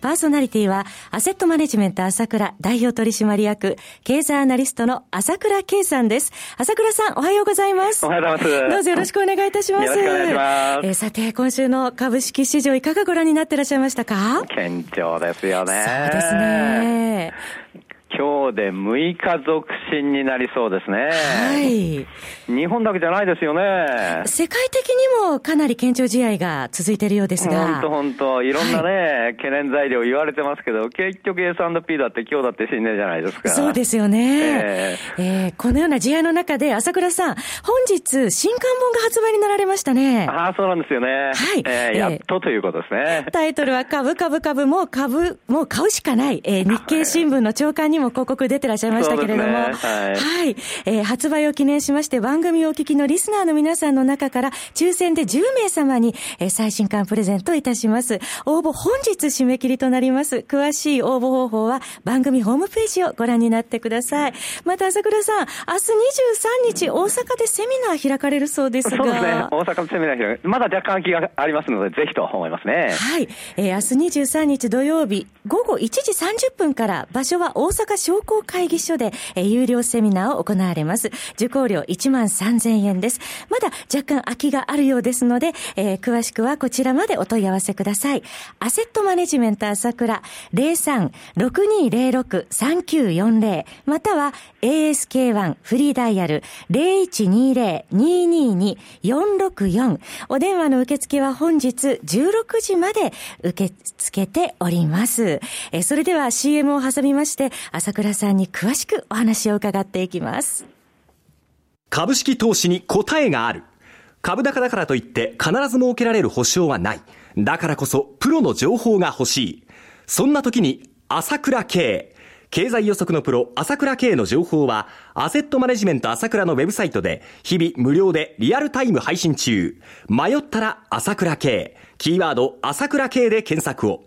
パーソナリティは、アセットマネジメント朝倉代表取締役、経済アナリストの朝倉圭さんです。朝倉さん、おはようございます。おはようございます。どうぞよろしくお願いいたします。よろしくお願いします。えー、さて、今週の株式市場いかがご覧になってらっしゃいましたか？堅調ですよね。そうですね。今日で6日続伸になりそうですね。はい。日本だけじゃないですよね。世界的にもかなり堅調試合が続いているようですが。本当本当いろんなね、はい、懸念材料言われてますけど、結局 S&P だって今日だって新年じゃないですか。そうですよね。えー、えー、このような試合の中で、朝倉さん、本日、新刊本が発売になられましたね。ああ、そうなんですよね。はい。えー、やっとということですね。タイトルは株株株、もう株、もう買うしかない。えー、日経新聞の長官にも広告出てらっしゃいましたけれども、ね、はい、はい、えー、発売を記念しまして番組をお聞きのリスナーの皆さんの中から抽選で10名様に、えー、最新刊プレゼントいたします。応募本日締め切りとなります。詳しい応募方法は番組ホームページをご覧になってください。また朝倉さん、明日23日大阪でセミナー開かれるそうですが。そうですね。大阪でセミナー開まだ若干空きがありますので、ぜひと思いますね。はい。えー、明日23日土曜日午後1時30分から場所は大阪商工会議所で、えー、有料セミナーを行われます。受講料1万3000円です。まだ若干空きがあるようですので、えー、詳しくはこちらまでお問い合わせください。アセットマネジメント朝倉03-6206-3940または ASK1 フリーダイヤル0120-222-464お電話の受付は本日16時まで受け付けております。えー、それでは CM を挟みまして朝倉さんに詳しくお話を伺っていきます。株式投資に答えがある。株高だからといって必ず設けられる保証はない。だからこそプロの情報が欲しい。そんな時に朝倉慶。経済予測のプロ、朝倉慶の情報は、アセットマネジメント朝倉のウェブサイトで、日々無料でリアルタイム配信中。迷ったら朝倉慶。キーワード、朝倉慶で検索を。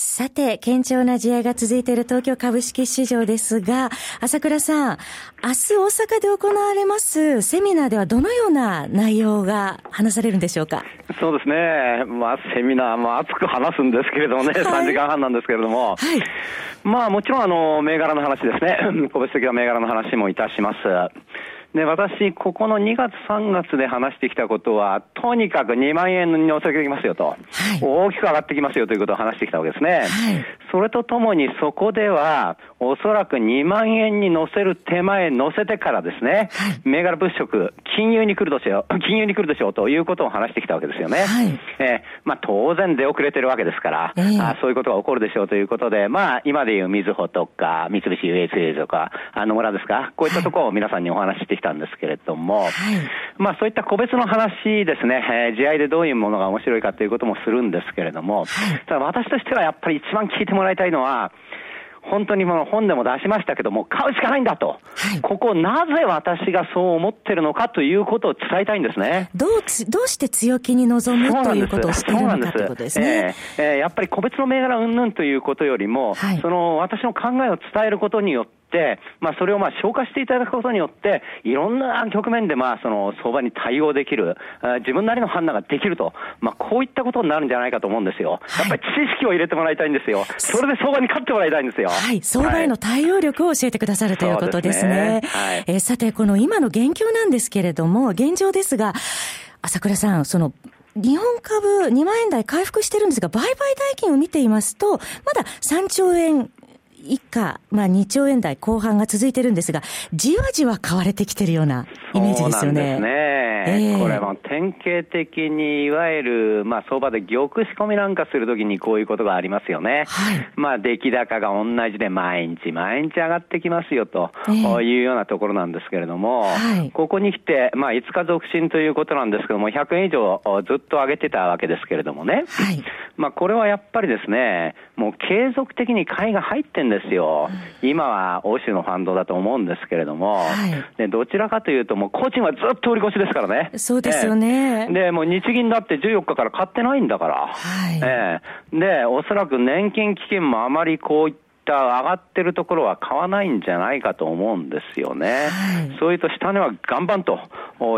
さて、堅調な試合が続いている東京株式市場ですが、朝倉さん、明日大阪で行われますセミナーではどのような内容が話されるんでしょうか？そうですね。まあ、セミナー、まあ、熱く話すんですけれどもね、はい、3時間半なんですけれども、はい、まあ、もちろん、あの、銘柄の話ですね。個別的な銘柄の話もいたします。で、私、ここの2月、3月で話してきたことは、とにかく2万円に乗せてきますよと、はい、大きく上がってきますよということを話してきたわけですね。はい、それとともに、そこでは、おそらく2万円に乗せる手前、乗せてからですね、はい、銘柄物色、金融に来るでしょう、金融に来るでしょうということを話してきたわけですよね。はい、えー、まあ、当然出遅れてるわけですから、えー、あそういうことが起こるでしょうということで、まあ、今でいうみずほとか、三菱 USA とか、あ野村ですか、こういったところを皆さんにお話してきたんですけれども、はい、まあそういった個別の話ですね、えー、試合でどういうものが面白いかということもするんですけれども、はい、ただ私としてはやっぱり一番聞いてもらいたいのは、本当にもう本でも出しましたけども、買うしかないんだと、はい、ここ、なぜ私がそう思ってるのかということを伝えたいんですね。どうどうして強気に臨むということをしているのかということですね。えー、えー、やっぱり個別の銘柄云々ということよりも、はい、その私の考えを伝えることによって、、まあ、それをまあ消化していただくことによって、いろんな局面でまあその相場に対応できる、自分なりの判断ができると、まあ、こういったことになるんじゃないかと思うんですよ。やっぱり知識を入れてもらいたいんですよ。それで相場に勝ってもらいたいんですよ。はい。相場への対応力を教えてくださるということですね。すねはい、えー、さて、この今の現況なんですけれども、現状ですが、朝倉さん、その、日本株2万円台回復してるんですが、売買代金を見ていますと、まだ3兆円以下、まあ2兆円台後半が続いてるんですが、じわじわ買われてきてるようなイメージですよね。そうなんですね。ね、え。ー、これは典型的にいわゆる、まあ、相場で玉仕込みなんかするときにこういうことがありますよね。はい、まあ、出来高が同じで毎日毎日上がってきますよというようなところなんですけれども、はい、ここに来て、まあ、5日続伸ということなんですけども、100円以上ずっと上げてたわけですけれどもね。はい、まあ、これはやっぱりですね、もう継続的に買いが入ってんですよ。うん、今は欧州のファンドだと思うんですけれども、はい、でどちらかというと、もう個人はずっと売り越しですからね。そうですよね。で、もう日銀だって14日から買ってないんだから。はい、えー、で、おそらく年金基金もあまりこういった上がってるところは買わないんじゃないかと思うんですよね。はい、そういうと下値は岩盤と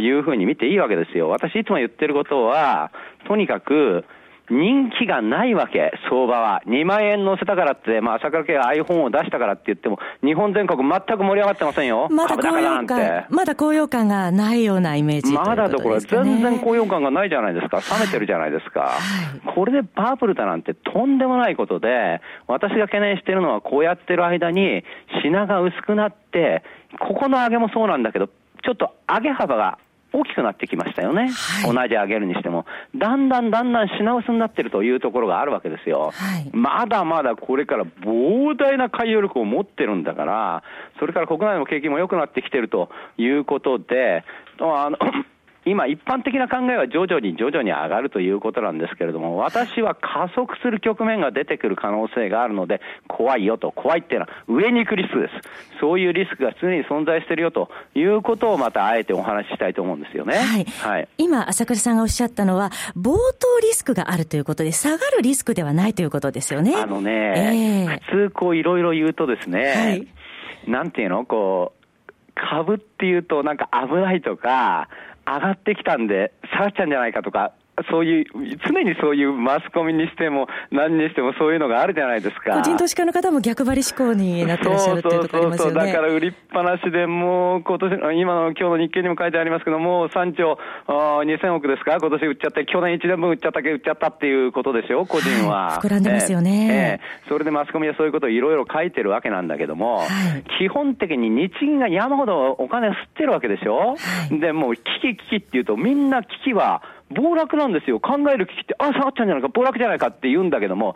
いうふうに見ていいわけですよ。私いつも言ってることは、とにかく、人気がないわけ、相場は。2万円乗せたからって、まあ、朝倉家が iPhone を出したからって言っても、日本全国全く盛り上がってませんよ。まだ高揚感、まだ高揚感がないようなイメージ、まだどころ、全然高揚感がないじゃないですか。冷めてるじゃないですか。はい、これでパープルだなんてとんでもないことで、私が懸念してるのはこうやってる間に品が薄くなって、ここの上げもそうなんだけど、ちょっと上げ幅が大きくなってきましたよね、はい、同じ上げるにしても、だんだんだんだん品薄になってるというところがあるわけですよ、はい、まだまだこれから膨大な海洋力を持ってるんだから、それから国内の景気も良くなってきてるということで、あの今、一般的な考えは徐々に徐々に上がるということなんですけれども、私は加速する局面が出てくる可能性があるので、怖いよと、怖いっていうのは上に行くリスクです。そういうリスクが常に存在しているよということをまたあえてお話ししたいと思うんですよね。はい。はい、今、朝倉さんがおっしゃったのは、冒頭リスクがあるということで、下がるリスクではないということですよね。あのね、えー、普通こういろいろ言うとですね、はい、なんていうの？こう、株っていうとなんか危ないとか、上がってきたんで、下がっちゃうんじゃないかとか、そういう、常にそういうマスコミにしても、何にしてもそういうのがあるじゃないですか。個人投資家の方も逆張り志向になってらっしゃるっていうところありますよね。そうそうそうだから売りっぱなしでもう、今年、今の今日の日経にも書いてありますけども、3兆2000億ですか今年売っちゃって、去年1年分売っちゃったけ売っちゃったっていうことでしょ個人は。はい、膨らんでますよね、えーえー、それでマスコミはそういうことをいろいろ書いてるわけなんだけども、はい、基本的に日銀が山ほどお金吸ってるわけでしょ、はい、で、もう危機危機っていうと、みんな危機は、暴落なんですよ。考える危機って、あ、下がっちゃうんじゃないか、暴落じゃないかって言うんだけども、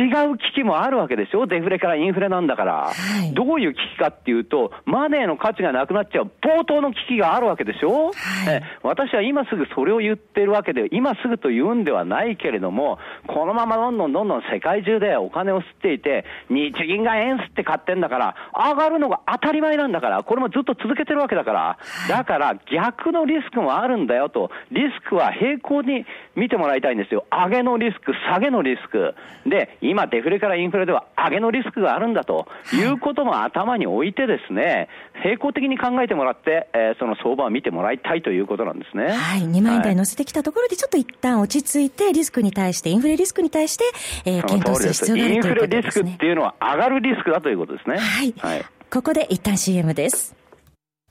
違う危機もあるわけでしょ。デフレからインフレなんだから。はい、どういう危機かっていうと、マネーの価値がなくなっちゃう冒頭の危機があるわけでしょ、はい、え私は今すぐそれを言ってるわけで、今すぐと言うんではないけれども、このままどんどんどんどん世界中でお金を吸っていて、日銀が円吸って買ってんだから、上がるのが当たり前なんだから、これもずっと続けてるわけだから、だから逆のリスクもあるんだよと、リスクは平並行に見てもらいたいんですよ。上げのリスク、下げのリスク。で、今デフレからインフレでは上げのリスクがあるんだということも頭に置いてですね、並行的に考えてもらって、えー、その相場を見てもらいたいということなんですね。はい。2万円台乗せてきたところで、ちょっと一旦落ち着いて、リスクに対して、インフレリスクに対して、えー、検討する必要があるということです、ね、インフレリスクっていうのは上がるリスクだということですね。はい。はい、ここで一旦 CM です。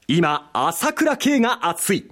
今、朝倉慶が熱い。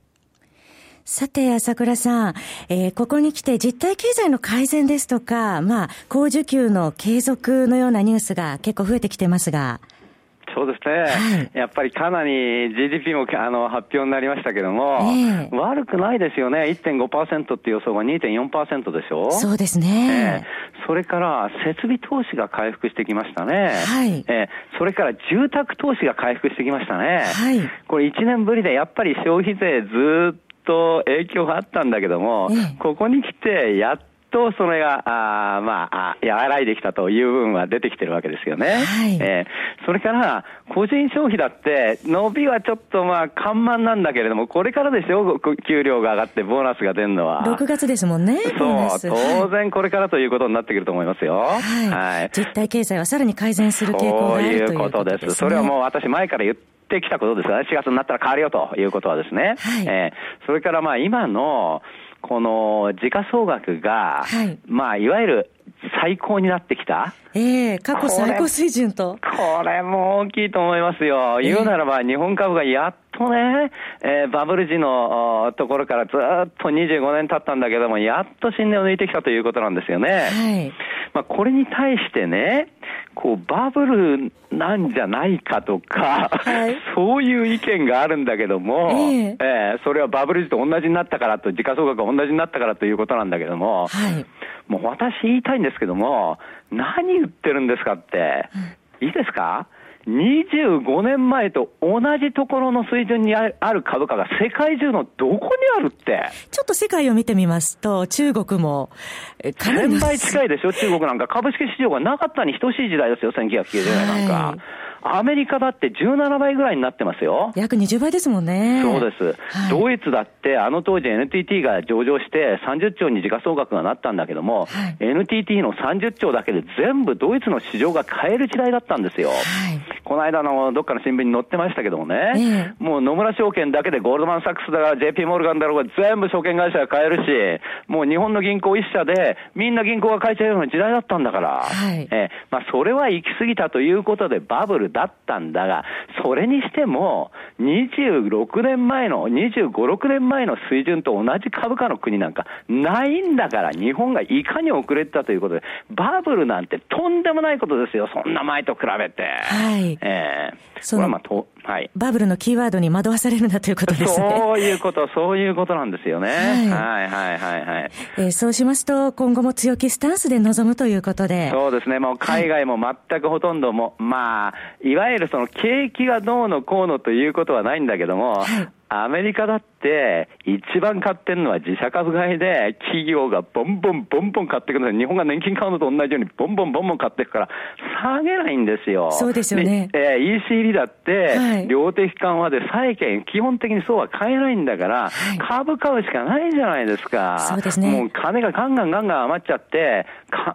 さて、朝倉さん、えー、ここに来て実体経済の改善ですとか、まあ、高需給の継続のようなニュースが結構増えてきてますが。そうですね、はい、やっぱりかなり GDP もあの発表になりましたけども、えー、悪くないですよね、1.5%っていう予想が2.4%でしょ、そうですね、えー、それから設備投資が回復してきましたね、はい。えー、それから住宅投資が回復してきましたね、はい、これ、1年ぶりでやっぱり消費税ずっと影響があったんだけども、ここに来て、やっとそれが、あまあ、和らいできたという部分は出てきてるわけですよね。はい、えー、それから、個人消費だって、伸びはちょっとまあ、緩慢なんだけれども、これからでしょ、給料が上がってボーナスが出るのは。6月ですもんね。そう、当然これからということになってくると思いますよ。はい。はい、実体経済はさらに改善する傾向があるということです、ね、そういうことです。それはもう私前から言ってってきたことですよね。4月になったら変わるよということはですね。はい、えー、それからまあ今の、この時価総額が、はい、まあいわゆる最高になってきた。ええー、過去最高水準と。これも大きいと思いますよ。言うならば、日本株がやっとね、えー、バブル時のところからずっと25年経ったんだけども、やっと新年を抜いてきたということなんですよね。はい。まあ、これに対してね、こう、バブルなんじゃないかとか、はい、そういう意見があるんだけども、えー、えー、それはバブル時と同じになったからと、時価総額が同じになったからということなんだけども、はい、もう私言いたいんですけども、何言ってるんですかって、いいですか？25年前と同じところの水準にある株価が世界中のどこにあるって？ちょっと世界を見てみますと、中国も、かなり。1000倍近いでしょ、中国なんか。株式市場がなかったに等しい時代ですよ、1990年なんか。はいアメリカだって17倍ぐらいになってますよ。約20倍ですもんね。そうです。はい、ドイツだって、あの当時 NTT が上場して30兆に時価総額がなったんだけども、はい、NTT の30兆だけで全部ドイツの市場が買える時代だったんですよ。はい、この間のどっかの新聞に載ってましたけどもね、えー、もう野村証券だけでゴールドマン・サックスだから JP モルガンだろうが全部証券会社が買えるし、もう日本の銀行一社でみんな銀行が買えちゃうような時代だったんだから、はい、えー、まあそれは行き過ぎたということでバブルだったんだが、それにしても、26年前の、25、6年前の水準と同じ株価の国なんかないんだから、日本がいかに遅れてたということで、バブルなんてとんでもないことですよ、そんな前と比べて。はい。えー、それはまあと、はい。バブルのキーワードに惑わされるなということですね。そういうこと、そういうことなんですよね。はい、はい、はい、はい。えー、そうしますと、今後も強気スタンスで臨むということで。そうですね、もう海外も全くほとんども、はい、まあ、いわゆるその景気がどうのこうのということはないんだけども、はいアメリカだって、一番買ってるのは自社株買いで、企業がボンボンボンボン買っていくので、日本が年金買うのと同じように、ボンボンボンボン買っていくから、下げないんですよ。そうですよね。えー、ECB だって、量的緩和で債券、基本的にそうは買えないんだから、はい、株買うしかないじゃないですか。そうですね。もう金がガンガンガンガン余っちゃって、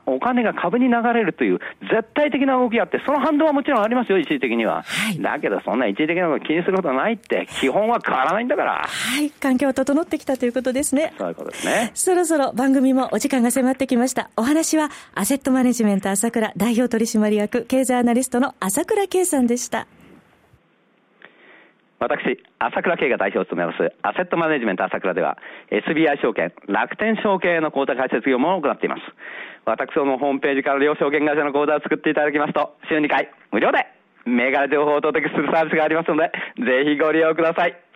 お金が株に流れるという、絶対的な動きがあって、その反動はもちろんありますよ、一時的には。はい、だけど、そんな一時的なこと気にすることはないって、基本は変わらないんだから。はい。環境整ってきたということですね。そういうことですね。そろそろ番組もお時間が迫ってきました。お話は、アセットマネジメント朝倉代表取締役経済アナリストの朝倉圭さんでした。私、朝倉慶が代表を務めます、アセットマネジメント朝倉では、SBI 証券、楽天証券の口座開設業務を行っています。私のホームページから両証券会社の口座を作っていただきますと、週2回、無料で、銘柄情報をお届けするサービスがありますので、ぜひご利用ください。